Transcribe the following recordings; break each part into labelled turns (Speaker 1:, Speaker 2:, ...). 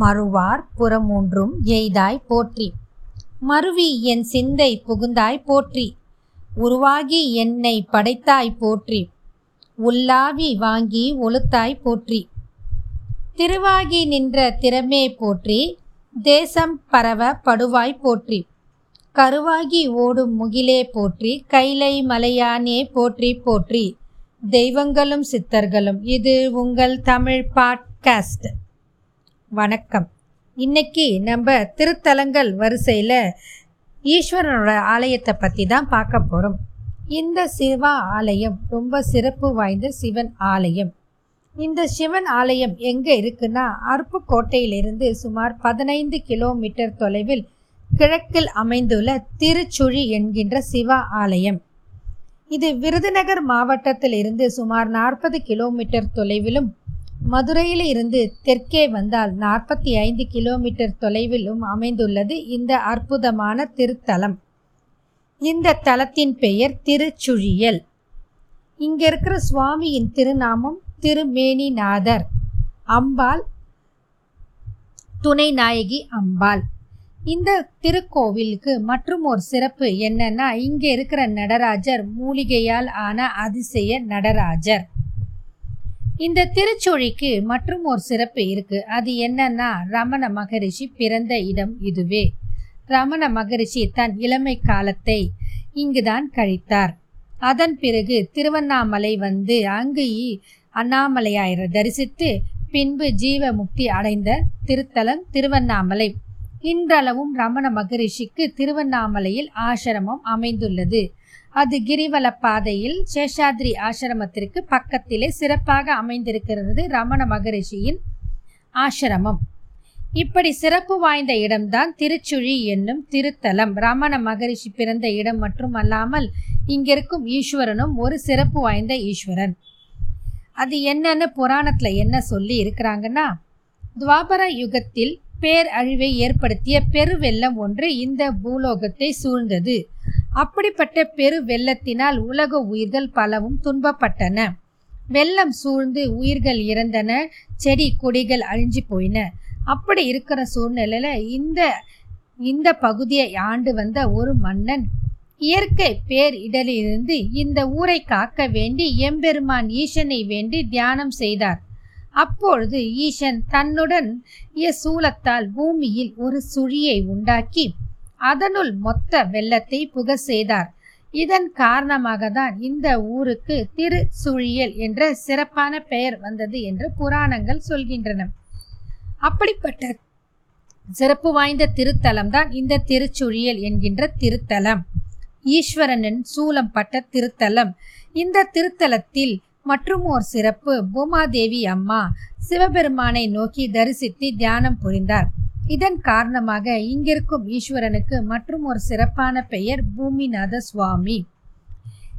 Speaker 1: மறுவார் புறமூன்றும் எய்தாய் போற்றி. மருவி என் சிந்தை புகுந்தாய் போற்றி. உருவாகி என்னை படைத்தாய் போற்றி. உள்ளாவி வாங்கி ஒழுத்தாய் போற்றி. திருவாகி நின்ற திறமே போற்றி. தேசம் பரவ படுவாய் போற்றி. கருவாகி ஓடும் முகிலே போற்றி. கைலை மலையானே போற்றி போற்றி. தெய்வங்களும் சித்தர்களும். இது உங்கள் தமிழ் பாட்காஸ்ட். வணக்கம். இன்னைக்கு நம்ம திருத்தலங்கள் வரிசையில் ஈஸ்வரனோட ஆலயத்தை பற்றி தான் பார்க்க போகிறோம் இந்த சிவா ஆலயம் ரொம்ப சிறப்பு வாய்ந்த சிவன் ஆலயம். இந்த சிவன் ஆலயம் எங்கே இருக்குன்னா அருப்புக்கோட்டையிலிருந்து சுமார் பதினைந்து கிலோமீட்டர் தொலைவில் கிழக்கில் அமைந்துள்ள திருச்சுழி என்கின்ற சிவா ஆலயம். இது விருதுநகர் மாவட்டத்தில் இருந்து சுமார் நாற்பது கிலோமீட்டர் தொலைவிலும் மதுரையில் இருந்து தெற்கே வந்தால் நாற்பத்தி ஐந்து கிலோமீட்டர் தொலைவிலும் அமைந்துள்ளது இந்த அற்புதமான திருத்தலம். இந்த தலத்தின் பெயர் திருச்சுழியல். இங்க இருக்கிற சுவாமியின் திருநாமம் திருமேனிநாதர். அம்பாள் துணை நாயகி அம்பாள். இந்த திருக்கோவிலுக்கு மற்றும் ஒரு சிறப்பு என்னன்னா இங்க இருக்கிற நடராஜர் மூலிகையால் ஆன அதிசய நடராஜர். இந்த திருச்சொழிக்கு மற்றும் ஒரு சிறப்பு இருக்கு. அது என்னன்னா ரமண மகரிஷி பிறந்த இடம் இதுவே. ரமண மகரிஷி தன் இளமை காலத்தை இங்குதான் கழித்தார். அதன் பிறகு திருவண்ணாமலை வந்து அங்கு அண்ணாமலையாயரை தரிசித்து பின்பு ஜீவ முக்தி அடைந்த திருத்தலம் திருவண்ணாமலை. இன்றளவும் ரமண மகரிஷிக்கு திருவண்ணாமலையில் ஆசிரமம் அமைந்துள்ளது. அது கிரிவல பாதையில் சேஷாத்ரி ஆசிரமத்திற்கு பக்கத்திலே சிறப்பாக அமைந்திருக்கிறது ரமண மகரிஷியின் ஆசிரமம். இப்படி சிறப்பு வாய்ந்த இடம்தான் திருச்சுழி என்னும் திருத்தலம். ரமண மகரிஷி பிறந்த இடம் மற்றும் அல்லாமல் இங்கிருக்கும் ஈஸ்வரனும் ஒரு சிறப்பு வாய்ந்த ஈஸ்வரன். அது என்னன்னு புராணத்தில் என்ன சொல்லி இருக்கிறாங்கன்னா துவாபர யுகத்தில் பேர் அழிவை ஏற்படுத்திய பெரு வெள்ளம் ஒன்று இந்த பூலோகத்தை சூழ்ந்தது. அப்படிப்பட்ட பெரு வெள்ளத்தினால் உலக உயிர்கள் பலவும் துன்பப்பட்டன. வெள்ளம் சூழ்ந்து உயிர்கள் இறந்தன செடி கொடிகள் அழிஞ்சு போயின. அப்படி இருக்கிற சூழ்நிலையில் இந்த இந்த பகுதியை ஆண்டு வந்த ஒரு மன்னன் இயற்கை பேர் இடலிலிருந்து இந்த ஊரை காக்க வேண்டி எம்பெருமான் ஈசனை வேண்டி தியானம் செய்தார். அப்பொழுது ஈசன் தன்னுடன் சூலத்தால் பூமியில் ஒரு சுழியை உண்டாக்கி அதனுள் மொத்த வெள்ளத்தை புக செய்தார். இதன் காரணமாக தான் இந்த ஊருக்கு திரு சுழியல் என்ற சிறப்பான பெயர் வந்தது என்று புராணங்கள் சொல்கின்றன. அப்படிப்பட்ட சிறப்பு வாய்ந்த திருத்தலம் தான் இந்த திருச்சுழியல் என்கின்ற திருத்தலம். ஈஸ்வரனின் சூலம் பட்ட திருத்தலம். இந்த திருத்தலத்தில் மற்றும் ஓர் சிறப்பு பூமாதேவி அம்மா சிவபெருமானை நோக்கி தரிசித்து தியானம் புரிந்தார். இதன் காரணமாக இங்கிருக்கும் ஈஸ்வரனுக்கு மற்றும் ஒரு சிறப்பான பெயர் பூமிநாத சுவாமி.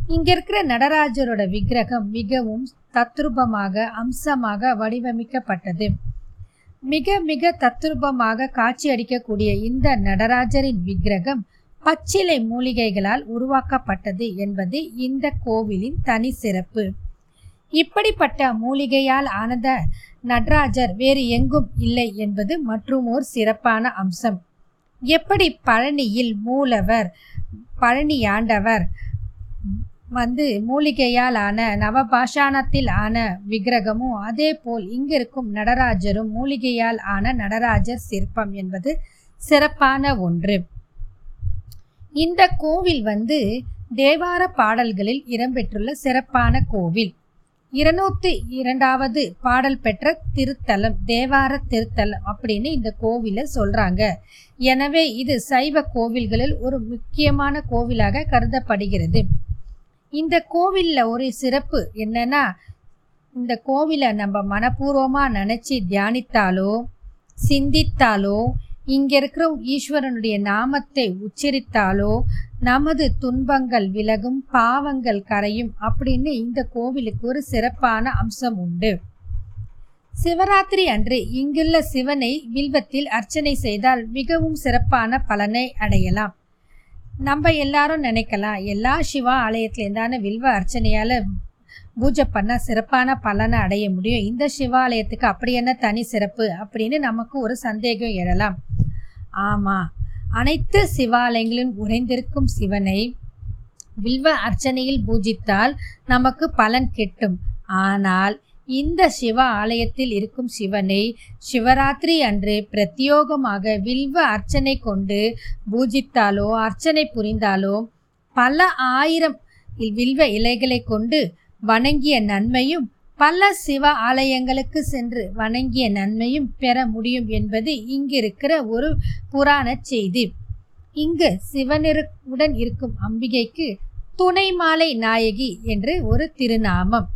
Speaker 1: இங்கிருக்கிற நடராஜரோட விக்கிரகம் மிகவும் தத்ரூபமாக அம்சமாக வடிவமைக்கப்பட்டது. மிக மிக தத்ரூபமாக காட்சியளிக்கக்கூடிய இந்த நடராஜரின் விக்கிரகம் பச்சிலை மூலிகைகளால் உருவாக்கப்பட்டது என்பது இந்த கோவிலின் தனி சிறப்பு இப்படிப்பட்ட மூலிகையால் ஆனத நடராஜர் வேறு எங்கும் இல்லை என்பது மற்றும் சிறப்பான அம்சம். எப்படி பழனியில் மூலவர் பழனியாண்டவர் வந்து மூலிகையால் ஆன நவபாஷாணத்தில் ஆன விக்கிரகமும் அதே போல் இங்கிருக்கும் நடராஜரும் மூலிகையால் ஆன நடராஜர் சிற்பம் என்பது சிறப்பான ஒன்று. இந்த கோவில் வந்து தேவார பாடல்களில் இடம்பெற்றுள்ள சிறப்பான கோவில். இருநூத்தி இரண்டாவது பாடல் பெற்ற திருத்தலம் தேவார திருத்தலம் அப்படின்னு இந்த கோவிலை சொல்றாங்க. எனவே இது சைவ கோவில்களில் ஒரு முக்கியமான கோவிலாக கருதப்படுகிறது. இந்த கோவிலில் ஒரு சிறப்பு என்னன்னா இந்த கோவிலை நம்ம மனப்பூர்வமாக நினச்சி தியானித்தாலோ சிந்தித்தாலோ இங்கே இருக்கிற ஈஸ்வரனுடைய நாமத்தை உச்சரித்தாலோ நமது துன்பங்கள் விலகும் பாவங்கள் கரையும் அப்படின்னு இந்த கோவிலுக்கு ஒரு சிறப்பான அம்சம் உண்டு. சிவராத்திரி அன்று இங்குள்ள சிவனை வில்வத்தில் அர்ச்சனை செய்தால் மிகவும் சிறப்பான பலனை அடையலாம். நம்ம எல்லாரும் நினைக்கலாம் எல்லா சிவா ஆலயத்துலேருந்தான வில்வ அர்ச்சனையால் பூஜை பண்ணால் சிறப்பான பலனை அடைய முடியும். இந்த சிவாலயத்துக்கு அப்படி என்ன தனி சிறப்பு அப்படின்னு நமக்கு ஒரு சந்தேகம் எழலாம். ஆமாம் அனைத்து சிவாலயங்களிலும் உறைந்திருக்கும் சிவனை வில்வ அர்ச்சனையில் பூஜித்தால் நமக்கு பலன் கிட்டும். ஆனால் இந்த சிவ ஆலயத்தில் இருக்கும் சிவனை சிவராத்திரி அன்று பிரத்யோகமாக வில்வ அர்ச்சனை கொண்டு பூஜித்தாலோ அர்ச்சனை புரிந்தாலோ பல ஆயிரம் வில்வ இலைகளை கொண்டு வணங்கிய நன்மையும் பல சிவ ஆலயங்களுக்கு சென்று வணங்கிய நன்மையும் பெற முடியும் என்பது இங்கிருக்கிற ஒரு புராண செய்தி. இங்கு சிவனிருடன் இருக்கும் அம்பிகைக்கு துணை மாலை நாயகி என்று ஒரு திருநாமம்.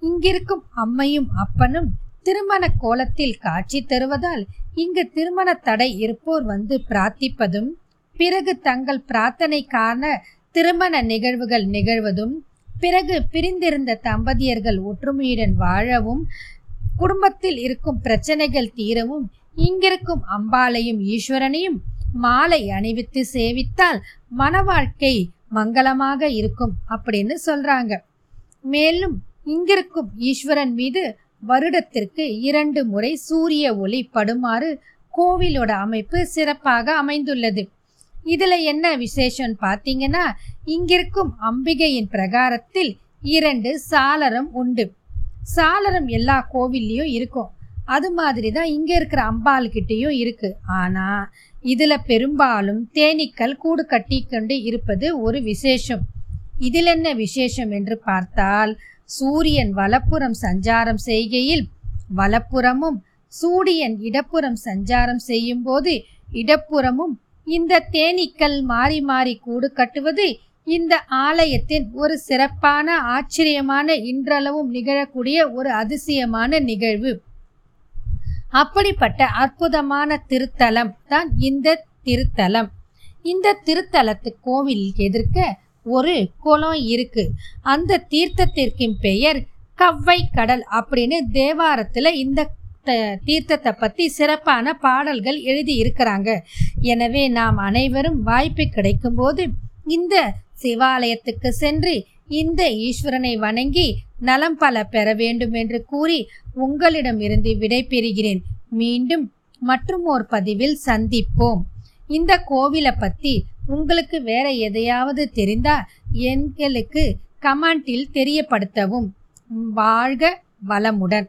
Speaker 1: இங்கிருக்கும் அம்மையும் அப்பனும் திருமண கோலத்தில் காட்சி தருவதால் இங்கு திருமண தடை இருப்போர் வந்து பிரார்த்திப்பதும் பிறகு தங்கள் பிரார்த்தனைக்கான திருமண நிகழ்வுகள் நிகழ்வதும் பிறகு பிரிந்திருந்த தம்பதியர்கள் ஒற்றுமையுடன் வாழவும் குடும்பத்தில் இருக்கும் பிரச்சனைகள் தீரவும் இங்கிருக்கும் அம்பாளையும் ஈஸ்வரனையும் மாலை அணிவித்து சேவித்தால் மன வாழ்க்கை மங்களமாக இருக்கும் அப்படின்னு சொல்றாங்க. மேலும் இங்கிருக்கும் ஈஸ்வரன் மீது வருடத்திற்கு இரண்டு முறை சூரிய ஒளி படுமாறு கோவிலோட அமைப்பு சிறப்பாக அமைந்துள்ளது. இதுல என்ன விசேஷம் பார்த்தீங்கன்னா இங்கிருக்கும் அம்பிகையின் பிரகாரத்தில் இரண்டு சாளரம் உண்டு. சாளரம் எல்லா கோவில்லையும் இருக்கும். அது மாதிரி தான் இங்கே இருக்கிற அம்பாள் கிட்டேயும் இருக்கு. ஆனா இதுல பெரும்பாலும் தேனீக்கள் கூடு கட்டி கொண்டு இருப்பது ஒரு விசேஷம். இதில் என்ன விசேஷம் என்று பார்த்தால் சூரியன் வலப்புறம் சஞ்சாரம் செய்கையில் வலப்புறமும் சூரியன் இடப்புறம் சஞ்சாரம் செய்யும் போது இடப்புறமும் இந்த தேனீக்கள் மாறி மாறி கூடு கட்டுவது இந்த ஆலயத்தின் ஒரு சிறப்பான ஆச்சரியமான இன்றளவும் நிகழக்கூடிய ஒரு அதிசயமான நிகழ்வு. அப்படிப்பட்ட அற்புதமான திருத்தலம் தான் இந்த திருத்தலம். இந்த திருத்தலத்து கோவில் எதிர்க்க ஒரு குளம் இருக்கு. அந்த தீர்த்தத்திற்கின் பெயர் கவ்வை கடல் அப்படின்னு தேவாரத்துல இந்த தீர்த்தத்தை பற்றி சிறப்பான பாடல்கள் எழுதி இருக்கிறாங்க எனவே நாம் அனைவரும் வாய்ப்பு கிடைக்கும்போது இந்த சிவாலயத்துக்கு சென்று இந்த ஈஸ்வரனை வணங்கி நலம் பல பெற வேண்டும் என்று கூறி உங்களிடமிருந்து விடைபெறுகிறேன் மீண்டும் மற்றும் ஒரு பதிவில் சந்திப்போம். இந்த கோவிலை பற்றி உங்களுக்கு வேற எதையாவது தெரிந்தால் எங்களுக்கு கமெண்டில் தெரியப்படுத்தவும். வாழ்க வளமுடன்.